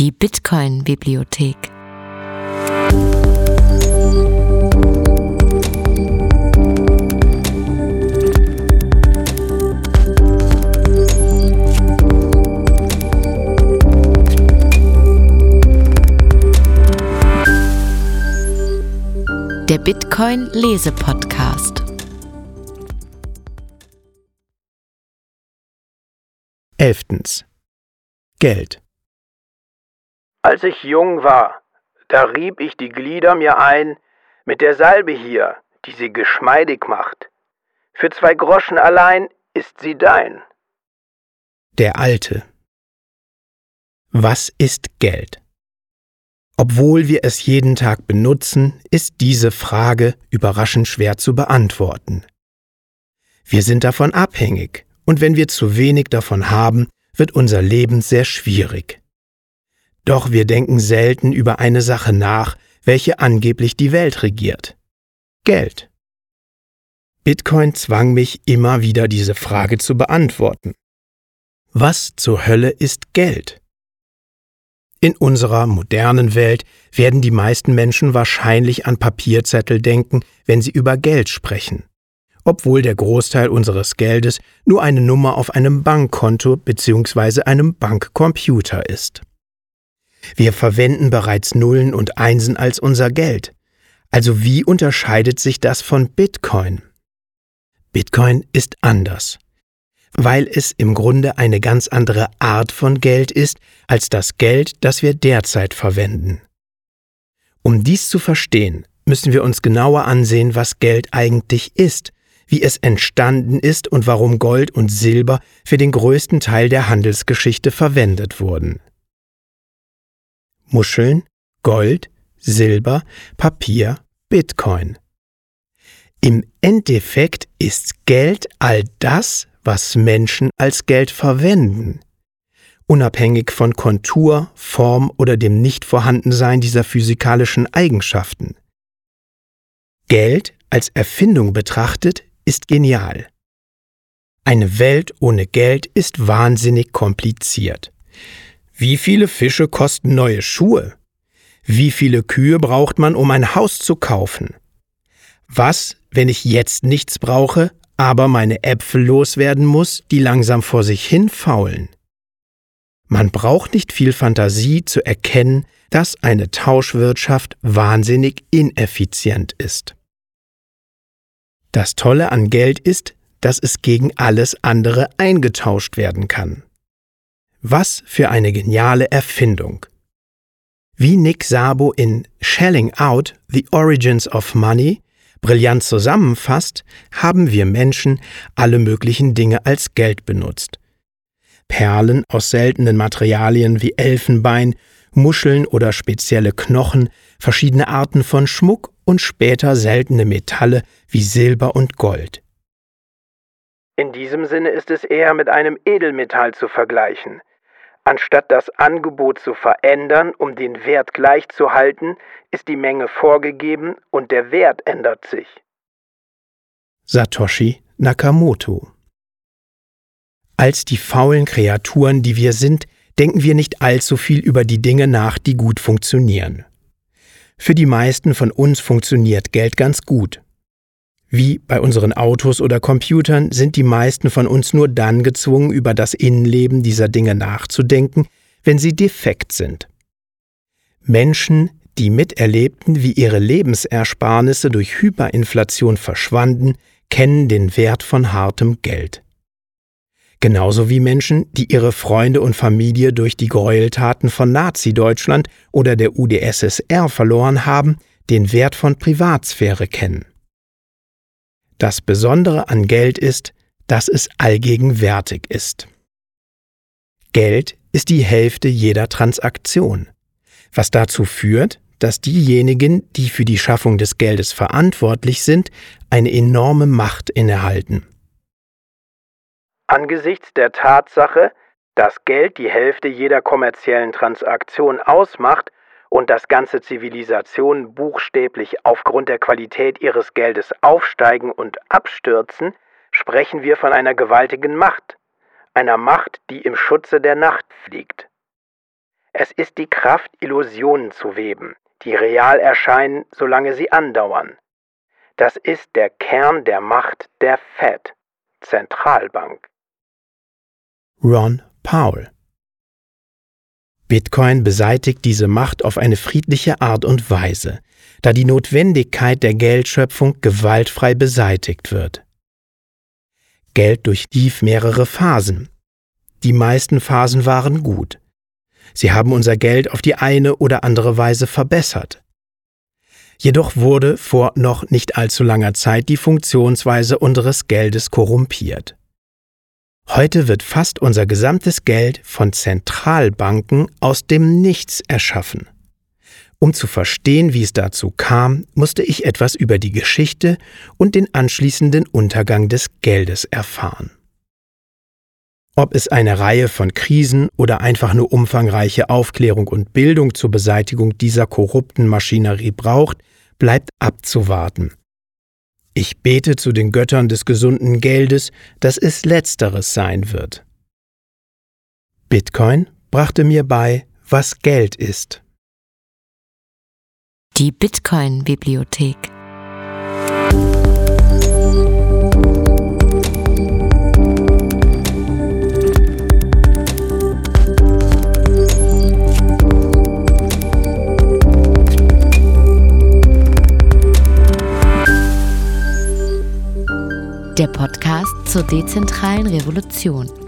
Die Bitcoin-Bibliothek. Der Bitcoin-Lese-Podcast. Elftens. Geld. Als ich jung war, da rieb ich die Glieder mir ein mit der Salbe hier, die sie geschmeidig macht. Für zwei Groschen allein ist sie dein. Der Alte. Was ist Geld? Obwohl wir es jeden Tag benutzen, ist diese Frage überraschend schwer zu beantworten. Wir sind davon abhängig, und wenn wir zu wenig davon haben, wird unser Leben sehr schwierig. Doch wir denken selten über eine Sache nach, welche angeblich die Welt regiert. Geld. Bitcoin zwang mich immer wieder diese Frage zu beantworten. Was zur Hölle ist Geld? In unserer modernen Welt werden die meisten Menschen wahrscheinlich an Papierzettel denken, wenn sie über Geld sprechen obwohl der Großteil unseres Geldes nur eine Nummer auf einem Bankkonto bzw. einem Bankcomputer ist. Wir verwenden bereits Nullen und Einsen als unser Geld. Also wie unterscheidet sich das von Bitcoin? Bitcoin ist anders, weil es im Grunde eine ganz andere Art von Geld ist als das Geld, das wir derzeit verwenden. Um dies zu verstehen, müssen wir uns genauer ansehen, was Geld eigentlich ist wie es entstanden ist und warum Gold und Silber für den größten Teil der Handelsgeschichte verwendet wurden. Muscheln, Gold, Silber, Papier, Bitcoin. Im Endeffekt ist Geld all das, was Menschen als Geld verwenden, unabhängig von Kontur, Form oder dem Nichtvorhandensein dieser physikalischen Eigenschaften. Geld als Erfindung betrachtet ist genial. Eine Welt ohne Geld ist wahnsinnig kompliziert. Wie viele Fische kosten neue Schuhe? Wie viele Kühe braucht man, um ein Haus zu kaufen? Was, wenn ich jetzt nichts brauche, aber meine Äpfel loswerden muss, die langsam vor sich hin faulen? Man braucht nicht viel Fantasie zu erkennen, dass eine Tauschwirtschaft wahnsinnig ineffizient ist. Das Tolle an Geld ist, dass es gegen alles andere eingetauscht werden kann. Was für eine geniale Erfindung. Wie Nick Sabo in Shelling Out, The Origins of Money brillant zusammenfasst, haben wir Menschen alle möglichen Dinge als Geld benutzt. Perlen aus seltenen Materialien wie Elfenbein, Muscheln oder spezielle Knochen, verschiedene Arten von Schmuck und später seltene Metalle wie Silber und Gold. In diesem Sinne ist es eher mit einem Edelmetall zu vergleichen. Anstatt das Angebot zu verändern, um den Wert gleich zu halten, ist die Menge vorgegeben und der Wert ändert sich. Satoshi Nakamoto Als die faulen Kreaturen, die wir sind, denken wir nicht allzu viel über die Dinge nach, die gut funktionieren. Für die meisten von uns funktioniert Geld ganz gut. Wie bei unseren Autos oder Computern sind die meisten von uns nur dann gezwungen, über das Innenleben dieser Dinge nachzudenken, wenn sie defekt sind. Menschen, die miterlebten, wie ihre Lebensersparnisse durch Hyperinflation verschwanden, kennen den Wert von hartem Geld genauso wie Menschen, die ihre Freunde und Familie durch die Gräueltaten von Nazi-Deutschland oder der UdSSR verloren haben, den Wert von Privatsphäre kennen. Das Besondere an Geld ist, dass es allgegenwärtig ist. Geld ist die Hälfte jeder Transaktion, was dazu führt, dass diejenigen, die für die Schaffung des Geldes verantwortlich sind, eine enorme Macht innehalten. Angesichts der Tatsache, dass Geld die Hälfte jeder kommerziellen Transaktion ausmacht und dass ganze Zivilisationen buchstäblich aufgrund der Qualität ihres Geldes aufsteigen und abstürzen, sprechen wir von einer gewaltigen Macht, einer Macht, die im Schutze der Nacht fliegt. Es ist die Kraft, Illusionen zu weben, die real erscheinen, solange sie andauern. Das ist der Kern der Macht der Fed, Zentralbank. Ron Paul Bitcoin beseitigt diese Macht auf eine friedliche Art und Weise, da die Notwendigkeit der Geldschöpfung gewaltfrei beseitigt wird. Geld durchlief mehrere Phasen. Die meisten Phasen waren gut. Sie haben unser Geld auf die eine oder andere Weise verbessert. Jedoch wurde vor noch nicht allzu langer Zeit die Funktionsweise unseres Geldes korrumpiert. Heute wird fast unser gesamtes Geld von Zentralbanken aus dem Nichts erschaffen. Um zu verstehen, wie es dazu kam, musste ich etwas über die Geschichte und den anschließenden Untergang des Geldes erfahren. Ob es eine Reihe von Krisen oder einfach nur umfangreiche Aufklärung und Bildung zur Beseitigung dieser korrupten Maschinerie braucht, bleibt abzuwarten. Ich bete zu den Göttern des gesunden Geldes, dass es letzteres sein wird. Bitcoin brachte mir bei, was Geld ist. Die Bitcoin-Bibliothek. Der Podcast zur dezentralen Revolution.